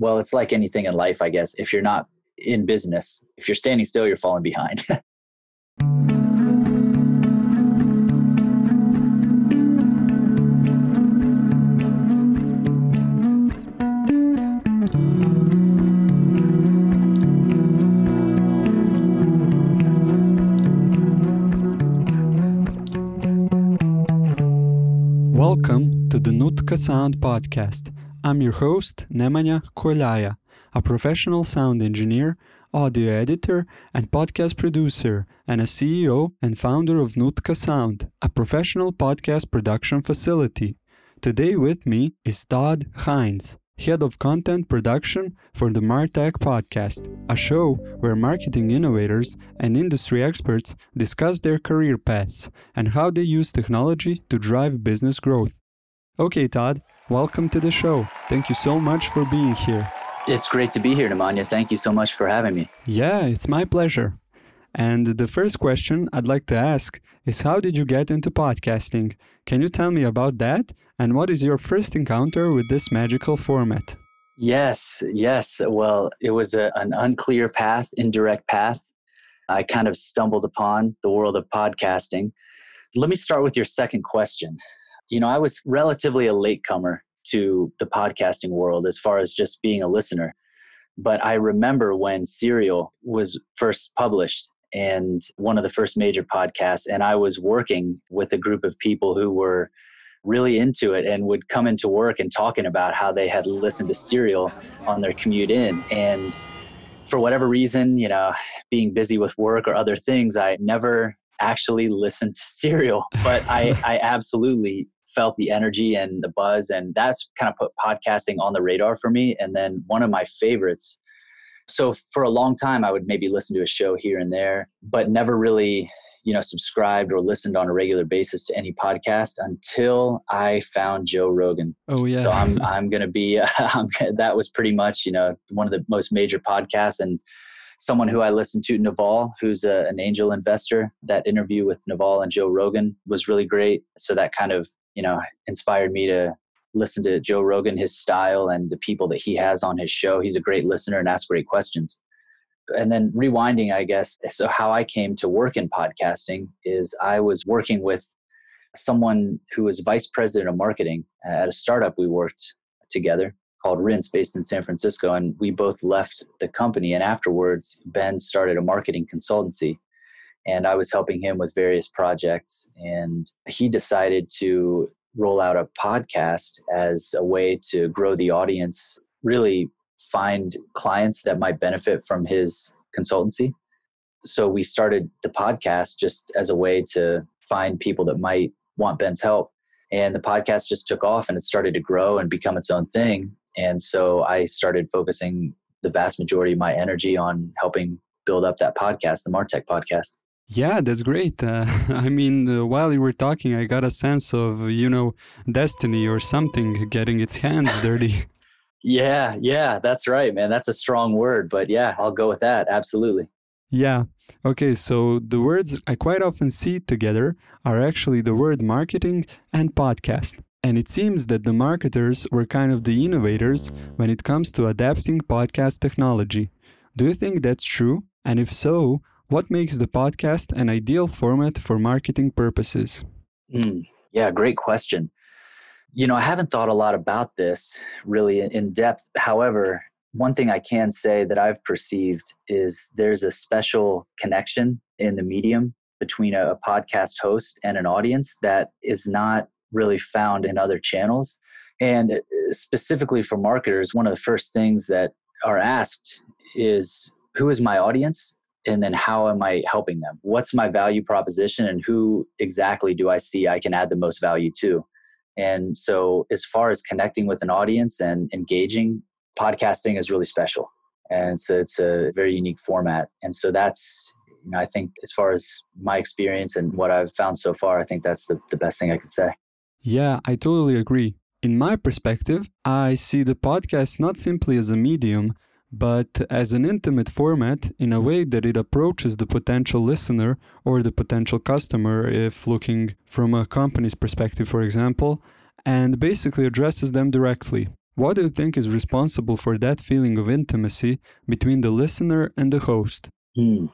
Well, it's like anything in life, I guess. If you're not in business, if you're standing still, you're falling behind. Welcome to the Nutka Sound Podcast. I'm your host, Nemanja Kolaya, a professional sound engineer, audio editor, and podcast producer, and a CEO and founder of Nutka Sound, a professional podcast production facility. Today with me is Todd Hines, head of content production for the Martech podcast, a show where marketing innovators and industry experts discuss their career paths and how they use technology to drive business growth. Okay, Todd, welcome to the show. Thank you so much for being here. it's great to be here, Nemanja. Thank you so much for having me. Yeah, it's my pleasure. And the first question I'd like to ask is How did you get into podcasting? Can you tell me about that? And what is your first encounter with this magical format? Yes, yes. Well, it was a, an unclear path, indirect path. I kind of stumbled upon the world of podcasting. Let me start with your second question. You know, I was relatively a latecomer to the podcasting world as far as just being a listener. But I remember when Serial was first published and one of the first major podcasts, and I was working with a group of people who were really into it and would come into work and talking about how they had listened to Serial on their commute in. And for whatever reason, you know, being busy with work or other things, I never actually listened to Serial, but I, I absolutely felt the energy and the buzz. And that's kind of put podcasting on the radar for me. And then one of my favorites. So for a long time, I would maybe listen to a show here and there, but never really, you know, subscribed or listened on a regular basis to any podcast until I found Joe Rogan. Oh, yeah. So I'm I'm gonna be uh, I'm, that was pretty much you know one of the most major podcasts and someone who I listened to Naval, who's a, an angel investor. That interview with Naval and Joe Rogan was really great. So that kind of you know inspired me to listen to Joe Rogan, his style, and the people that he has on his show. He's a great listener and asks great questions. And then rewinding, I guess. So how I came to work in podcasting is I was working with someone who was vice president of marketing at a startup we worked together called Rinse based in San Francisco. And we both left the company. And afterwards, Ben started a marketing consultancy. And I was helping him with various projects. And he decided to roll out a podcast as a way to grow the audience, really find clients that might benefit from his consultancy. So we started the podcast just as a way to find people that might want Ben's help. And the podcast just took off and it started to grow and become its own thing. And so I started focusing the vast majority of my energy on helping build up that podcast, the Martech podcast. Yeah, that's great. Uh, I mean, uh, while you were talking, I got a sense of, you know, destiny or something getting its hands dirty. Yeah, yeah, that's right, man. That's a strong word, but yeah, I'll go with that. Absolutely. Yeah. Okay, so the words I quite often see together are actually the word marketing and podcast. And it seems that the marketers were kind of the innovators when it comes to adapting podcast technology. Do you think that's true? And if so, what makes the podcast an ideal format for marketing purposes? Mm, yeah, great question. You know, I haven't thought a lot about this really in depth. However, one thing I can say that I've perceived is there's a special connection in the medium between a, podcast host and an audience that is not really found in other channels. And uh, specifically for marketers, one of the first things that are asked is who is my audience and then how am I helping them? What's my value proposition and who exactly do I see I can add the most value to? And so, as far as connecting with an audience and engaging, podcasting is really special. And so, it's a very unique format. And so, that's, you know, I think as far as my experience and what I've found so far, I think that's the, the best thing I could say. Yeah, I totally agree. In my perspective, I see the podcast not simply as a medium, but as an intimate format in a way that it approaches the potential listener or the potential customer, if looking from a company's perspective, for example, and basically addresses them directly. What do you think is responsible for that feeling of intimacy between the listener and the host? Hmm.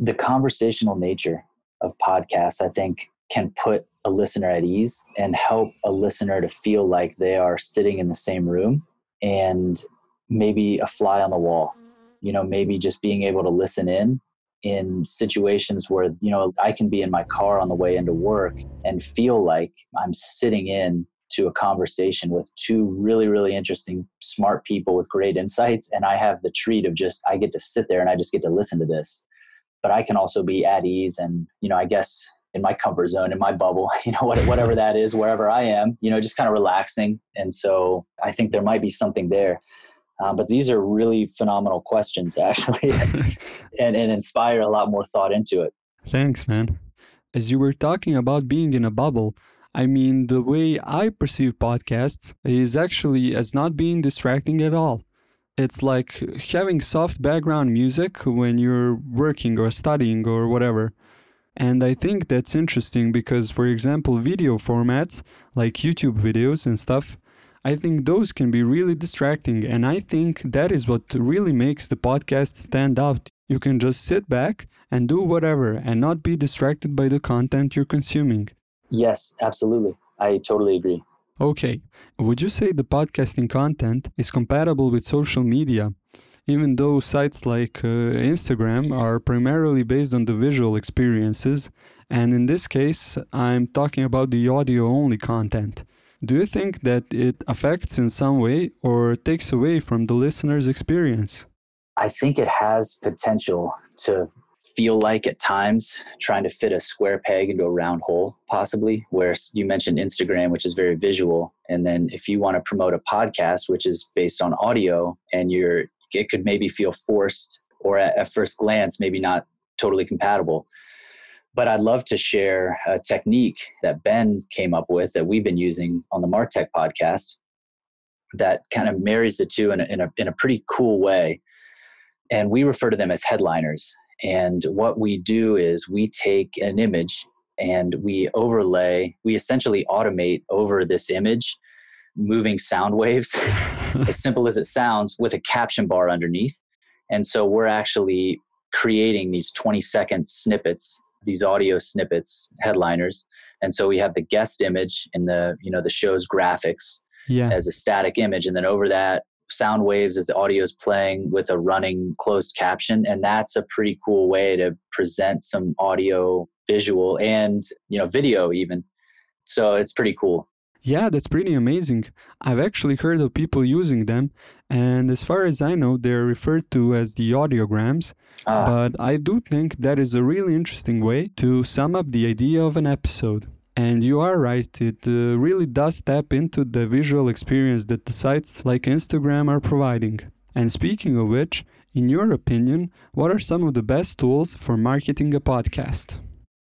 The conversational nature of podcasts, I think, can put a listener at ease and help a listener to feel like they are sitting in the same room and maybe a fly on the wall. You know, maybe just being able to listen in in situations where, you know, I can be in my car on the way into work and feel like I'm sitting in to a conversation with two really, really interesting, smart people with great insights. And I have the treat of just, I get to sit there and I just get to listen to this. But I can also be at ease and, you know, I guess in my comfort zone, in my bubble, you know, whatever that is, wherever I am, you know, just kind of relaxing. And so I think there might be something there. Um, but these are really phenomenal questions, actually, and, and inspire a lot more thought into it. Thanks, man. As you were talking about being in a bubble, I mean, the way I perceive podcasts is actually as not being distracting at all. It's like having soft background music when you're working or studying or whatever. And I think that's interesting because, for example, video formats like YouTube videos and stuff, I think those can be really distracting. And I think that is what really makes the podcast stand out. You can just sit back and do whatever and not be distracted by the content you're consuming. Yes, absolutely. I totally agree. Okay. Would you say the podcasting content is compatible with social media? even though sites like uh, Instagram are primarily based on the visual experiences, and in this case, I'm talking about the audio only content. Do you think that it affects in some way or takes away from the listener's experience? I think it has potential to feel like at times trying to fit a square peg into a round hole, possibly. Where you mentioned Instagram, which is very visual. And then if you want to promote a podcast, which is based on audio, and you're it could maybe feel forced or at, at first glance maybe not totally compatible but I'd love to share a technique that Ben came up with that we've been using on the Martech podcast that kind of marries the two in a, in a, in a pretty cool way. And we refer to them as headliners. And what we do is we take an image and we overlay, we essentially automate over this image moving sound waves, as simple as it sounds, with a caption bar underneath. And so we're actually creating these 20 second snippets these audio snippets headliners and so we have the guest image in the you know the show's graphics yeah. as a static image and then over that sound waves as the audio is playing with a running closed caption and that's a pretty cool way to present some audio visual and you know video even so it's pretty cool yeah, that's pretty amazing. I've actually heard of people using them, and as far as I know, they're referred to as the audiograms. Ah. But I do think that is a really interesting way to sum up the idea of an episode. And you are right, it uh, really does tap into the visual experience that the sites like Instagram are providing. And speaking of which, in your opinion, what are some of the best tools for marketing a podcast?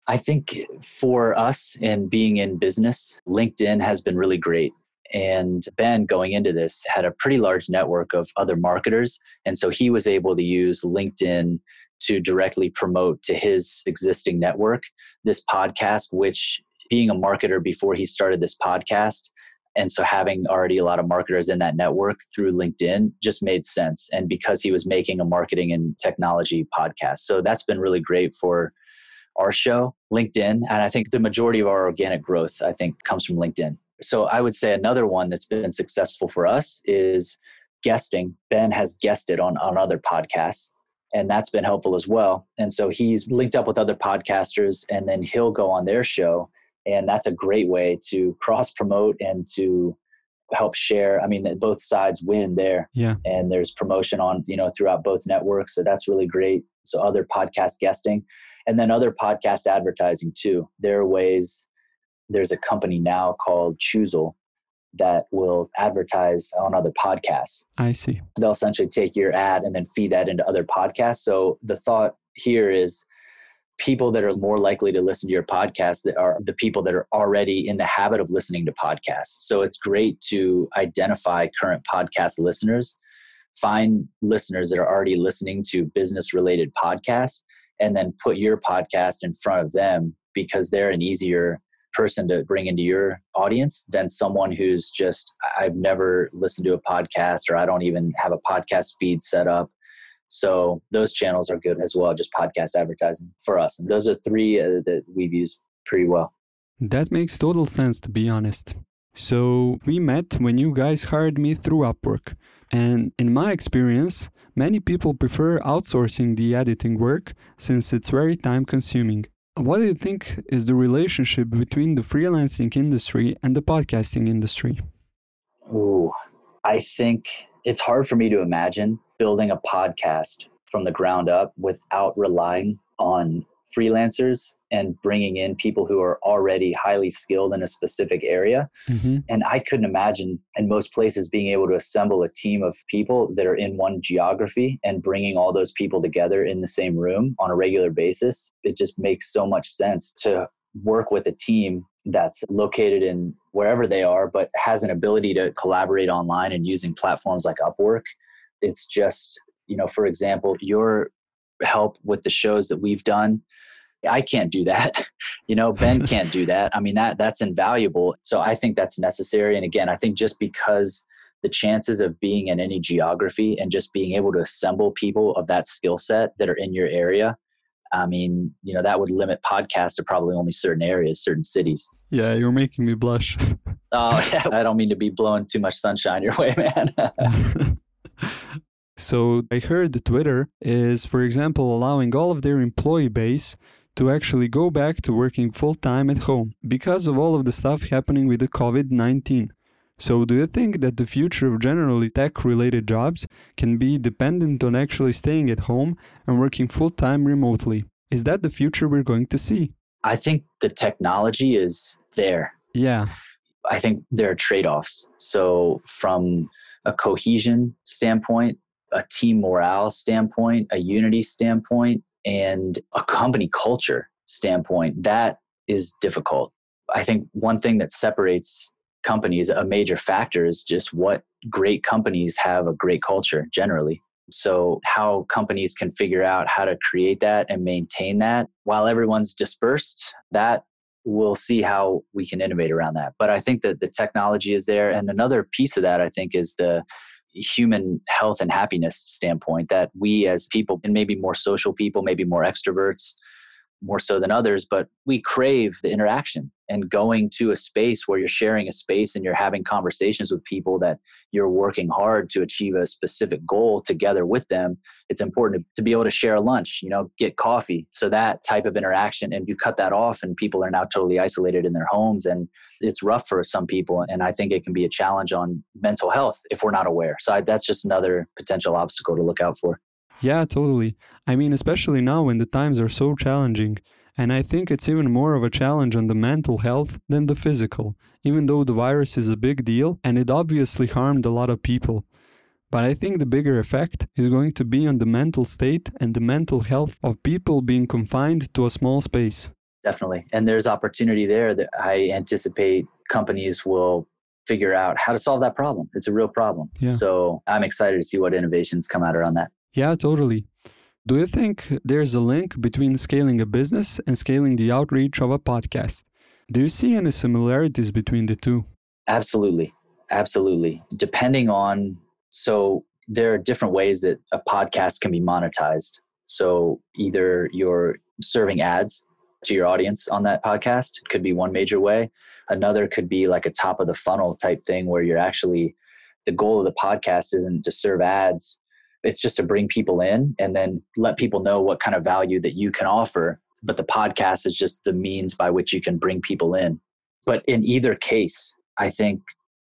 I think for us in being in business, LinkedIn has been really great. And Ben, going into this, had a pretty large network of other marketers. And so he was able to use LinkedIn to directly promote to his existing network this podcast, which being a marketer before he started this podcast, and so having already a lot of marketers in that network through LinkedIn just made sense. And because he was making a marketing and technology podcast. So that's been really great for our show, LinkedIn. And I think the majority of our organic growth, I think, comes from LinkedIn. So I would say another one that's been successful for us is guesting. Ben has guested on, on other podcasts, and that's been helpful as well. And so he's linked up with other podcasters, and then he'll go on their show. And that's a great way to cross promote and to help share. I mean, both sides win there. Yeah. And there's promotion on, you know, throughout both networks. So that's really great. So other podcast guesting and then other podcast advertising too. There are ways, there's a company now called Choozle that will advertise on other podcasts. I see. They'll essentially take your ad and then feed that into other podcasts. So the thought here is people that are more likely to listen to your podcast that are the people that are already in the habit of listening to podcasts. So it's great to identify current podcast listeners, find listeners that are already listening to business related podcasts and then put your podcast in front of them because they're an easier person to bring into your audience than someone who's just I've never listened to a podcast or I don't even have a podcast feed set up. So those channels are good as well, just podcast advertising for us. And those are three uh, that we've used pretty well. That makes total sense, to be honest. So we met when you guys hired me through Upwork. And in my experience, many people prefer outsourcing the editing work since it's very time consuming. What do you think is the relationship between the freelancing industry and the podcasting industry? Ooh, I think it's hard for me to imagine building a podcast from the ground up without relying on freelancers and bringing in people who are already highly skilled in a specific area. Mm-hmm. And I couldn't imagine in most places being able to assemble a team of people that are in one geography and bringing all those people together in the same room on a regular basis. It just makes so much sense to work with a team that's located in wherever they are, but has an ability to collaborate online and using platforms like Upwork. It's just, you know, for example, your help with the shows that we've done I can't do that. you know, Ben can't do that. I mean, that that's invaluable. So I think that's necessary. And again, I think just because the chances of being in any geography and just being able to assemble people of that skill set that are in your area, I mean, you know, that would limit podcasts to probably only certain areas, certain cities. Yeah, you're making me blush. oh, yeah. I don't mean to be blowing too much sunshine your way, man. so I heard that Twitter is, for example, allowing all of their employee base to actually go back to working full time at home because of all of the stuff happening with the COVID 19. So, do you think that the future of generally tech related jobs can be dependent on actually staying at home and working full time remotely? Is that the future we're going to see? I think the technology is there. Yeah. I think there are trade offs. So, from a cohesion standpoint, a team morale standpoint, a unity standpoint, and a company culture standpoint, that is difficult. I think one thing that separates companies, a major factor is just what great companies have a great culture generally. So, how companies can figure out how to create that and maintain that while everyone's dispersed, that we'll see how we can innovate around that. But I think that the technology is there. And another piece of that, I think, is the human health and happiness standpoint that we as people and maybe more social people maybe more extroverts more so than others but we crave the interaction and going to a space where you're sharing a space and you're having conversations with people that you're working hard to achieve a specific goal together with them it's important to, be able to share a lunch you know get coffee. So that type of interaction and you cut that off and people are now totally isolated in their homes and it's rough for some people and i think it can be a challenge on mental health if we're not aware. So I, that's just another potential obstacle to look out for yeah totally i mean especially now when the times are so challenging and I think it's even more of a challenge on the mental health than the physical, even though the virus is a big deal and it obviously harmed a lot of people. But I think the bigger effect is going to be on the mental state and the mental health of people being confined to a small space. Definitely. And there's opportunity there that I anticipate companies will figure out how to solve that problem. It's a real problem. Yeah. So I'm excited to see what innovations come out around that. Yeah, totally. Do you think there's a link between scaling a business and scaling the outreach of a podcast? Do you see any similarities between the two? Absolutely. Absolutely. Depending on, so there are different ways that a podcast can be monetized. So either you're serving ads to your audience on that podcast, could be one major way. Another could be like a top of the funnel type thing where you're actually, the goal of the podcast isn't to serve ads it's just to bring people in and then let people know what kind of value that you can offer. But the podcast is just the means by which you can bring people in. But in either case, I think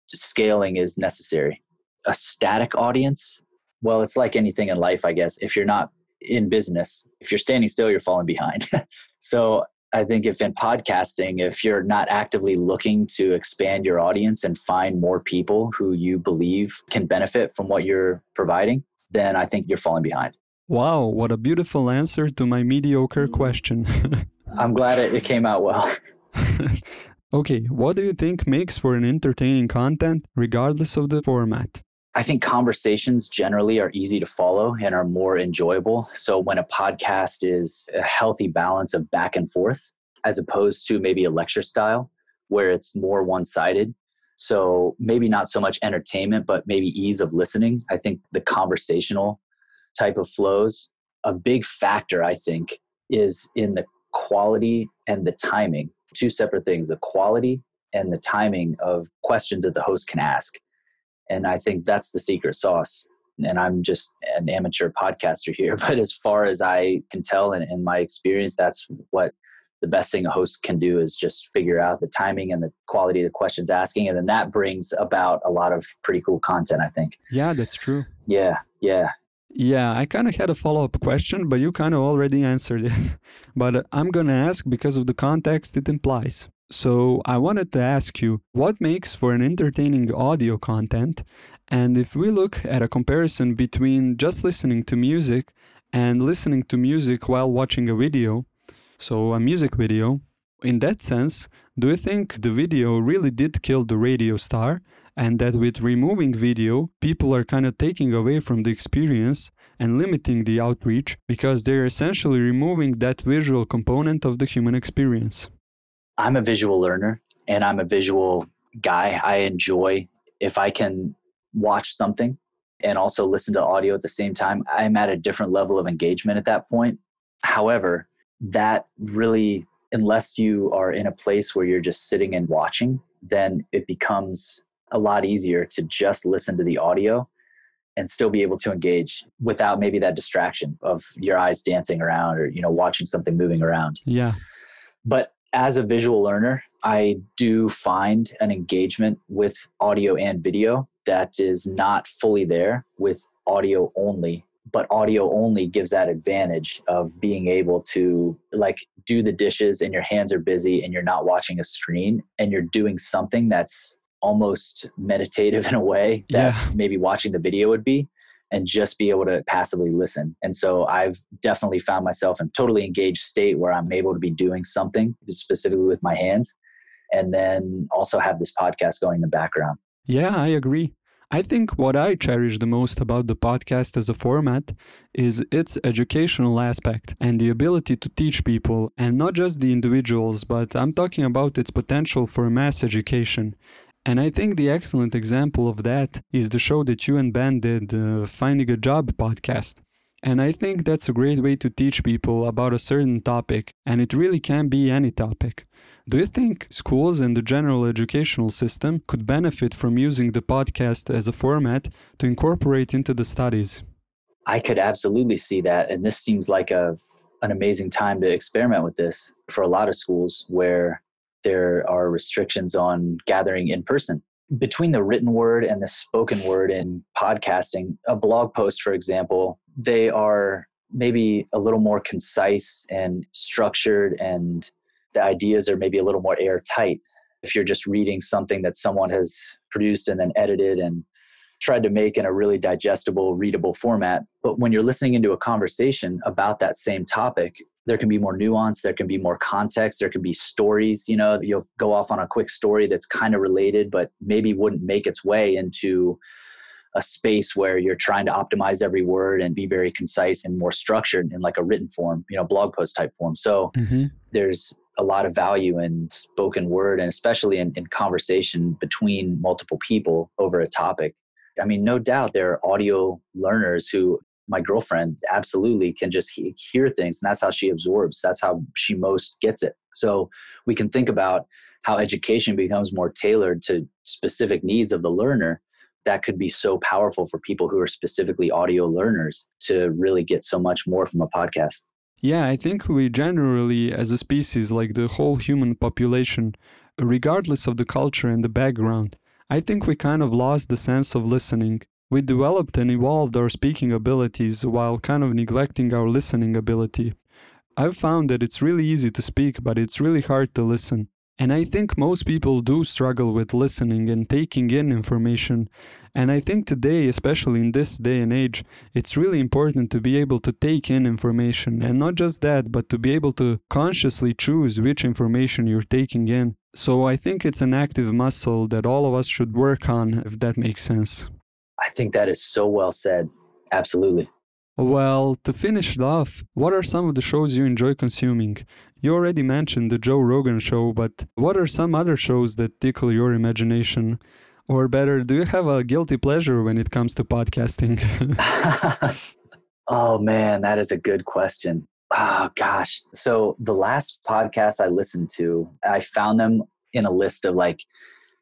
scaling is necessary. A static audience, well, it's like anything in life, I guess. If you're not in business, if you're standing still, you're falling behind. so I think if in podcasting, if you're not actively looking to expand your audience and find more people who you believe can benefit from what you're providing, then I think you're falling behind. Wow, what a beautiful answer to my mediocre mm. question. I'm glad it, it came out well. okay, what do you think makes for an entertaining content regardless of the format? I think conversations generally are easy to follow and are more enjoyable. So when a podcast is a healthy balance of back and forth, as opposed to maybe a lecture style, where it's more one sided. So maybe not so much entertainment, but maybe ease of listening. I think the conversational type of flows, a big factor, I think, is in the quality and the timing. Two separate things the quality and the timing of questions that the host can ask. And I think that's the secret sauce. And I'm just an amateur podcaster here, but as far as I can tell and in my experience, that's what the best thing a host can do is just figure out the timing and the quality of the questions asking and then that brings about a lot of pretty cool content i think. Yeah that's true. Yeah yeah. Yeah i kind of had a follow-up question but you kind of already answered it. But uh, i'm gonna ask because of the context it implies. So i wanted to ask you what makes for an entertaining audio content? And if we look at a comparison between just listening to music and listening to music while watching a video so a music video. In that sense, do you think the video really did kill the radio star? And that with removing video, people are kind of taking away from the experience and limiting the outreach because they're essentially removing that visual component of the human experience. I'm a visual learner and I'm a visual guy. I enjoy if I can watch something and also listen to audio at the same time. I'm at a different level of engagement at that point. However, that really unless you are in a place where you're just sitting and watching then it becomes a lot easier to just listen to the audio and still be able to engage without maybe that distraction of your eyes dancing around or you know watching something moving around. Yeah. But as a visual learner i do find an engagement with audio and video that is not fully there with audio only but audio only gives that advantage of being able to like do the dishes and your hands are busy and you're not watching a screen and you're doing something that's almost meditative in a way that yeah. maybe watching the video would be and just be able to passively listen. And so I've definitely found myself in totally engaged state where I'm able to be doing something specifically with my hands and then also have this podcast going in the background. Yeah, I agree. I think what I cherish the most about the podcast as a format is its educational aspect and the ability to teach people, and not just the individuals, but I'm talking about its potential for mass education. And I think the excellent example of that is the show that you and Ben did, the Finding a Job podcast. And I think that's a great way to teach people about a certain topic, and it really can be any topic. Do you think schools and the general educational system could benefit from using the podcast as a format to incorporate into the studies? I could absolutely see that. And this seems like a, an amazing time to experiment with this for a lot of schools where there are restrictions on gathering in person. Between the written word and the spoken word in podcasting, a blog post, for example, they are maybe a little more concise and structured and the ideas are maybe a little more airtight. If you're just reading something that someone has produced and then edited and tried to make in a really digestible, readable format. But when you're listening into a conversation about that same topic, there can be more nuance, there can be more context, there can be stories. You know, you'll go off on a quick story that's kind of related, but maybe wouldn't make its way into a space where you're trying to optimize every word and be very concise and more structured in like a written form, you know, blog post type form. So mm-hmm. there's a lot of value in spoken word and especially in, in conversation between multiple people over a topic. I mean, no doubt there are audio learners who my girlfriend absolutely can just he- hear things and that's how she absorbs that's how she most gets it. So we can think about how education becomes more tailored to specific needs of the learner. That could be so powerful for people who are specifically audio learners to really get so much more from a podcast yeah, I think we generally, as a species, like the whole human population, regardless of the culture and the background, I think we kind of lost the sense of listening. We developed and evolved our speaking abilities while kind of neglecting our listening ability. I've found that it's really easy to speak, but it's really hard to listen. And I think most people do struggle with listening and taking in information. And I think today, especially in this day and age, it's really important to be able to take in information. And not just that, but to be able to consciously choose which information you're taking in. So I think it's an active muscle that all of us should work on, if that makes sense. I think that is so well said. Absolutely. Well, to finish it off, what are some of the shows you enjoy consuming? You already mentioned the Joe Rogan show, but what are some other shows that tickle your imagination? Or better, do you have a guilty pleasure when it comes to podcasting? oh man, that is a good question. Oh gosh. So the last podcast I listened to, I found them in a list of like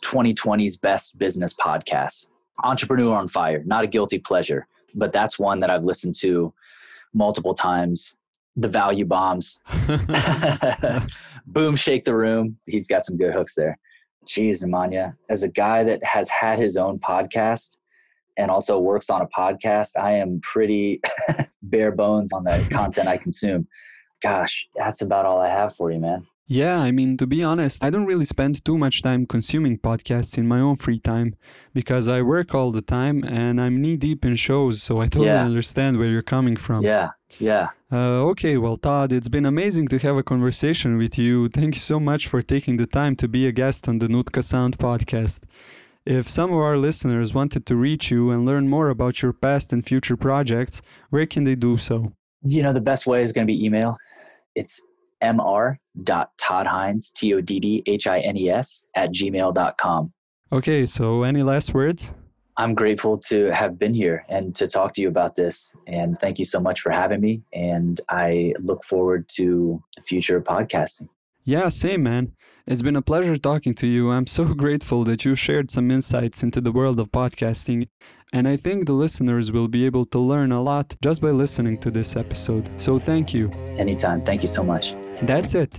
2020's best business podcasts. Entrepreneur on Fire, not a guilty pleasure, but that's one that I've listened to multiple times. The Value Bombs. Boom, shake the room. He's got some good hooks there. Jeez, Nemanja, as a guy that has had his own podcast and also works on a podcast, I am pretty bare bones on the content I consume. Gosh, that's about all I have for you, man. Yeah, I mean, to be honest, I don't really spend too much time consuming podcasts in my own free time because I work all the time and I'm knee deep in shows, so I totally yeah. understand where you're coming from. Yeah, yeah. Uh, okay, well, Todd, it's been amazing to have a conversation with you. Thank you so much for taking the time to be a guest on the Nutka Sound podcast. If some of our listeners wanted to reach you and learn more about your past and future projects, where can they do so? You know, the best way is going to be email. It's mr.toddhines, T O D D H I N E S, at gmail.com. Okay, so any last words? I'm grateful to have been here and to talk to you about this. And thank you so much for having me. And I look forward to the future of podcasting. Yeah, same, man. It's been a pleasure talking to you. I'm so grateful that you shared some insights into the world of podcasting. And I think the listeners will be able to learn a lot just by listening to this episode. So thank you. Anytime. Thank you so much. That's it.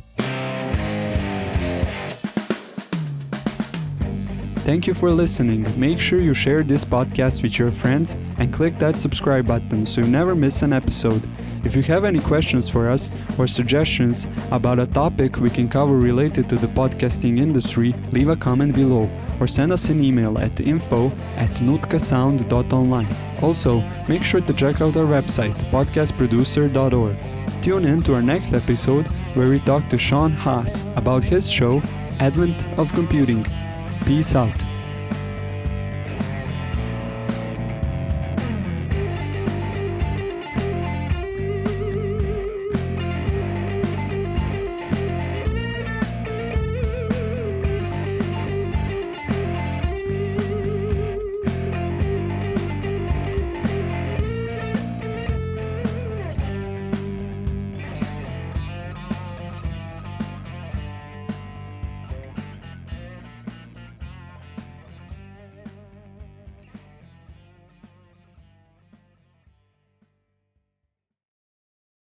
Thank you for listening. Make sure you share this podcast with your friends and click that subscribe button so you never miss an episode. If you have any questions for us or suggestions about a topic we can cover related to the podcasting industry, leave a comment below or send us an email at info at nutkasound.online. Also, make sure to check out our website, podcastproducer.org. Tune in to our next episode where we talk to Sean Haas about his show, Advent of Computing. Peace out.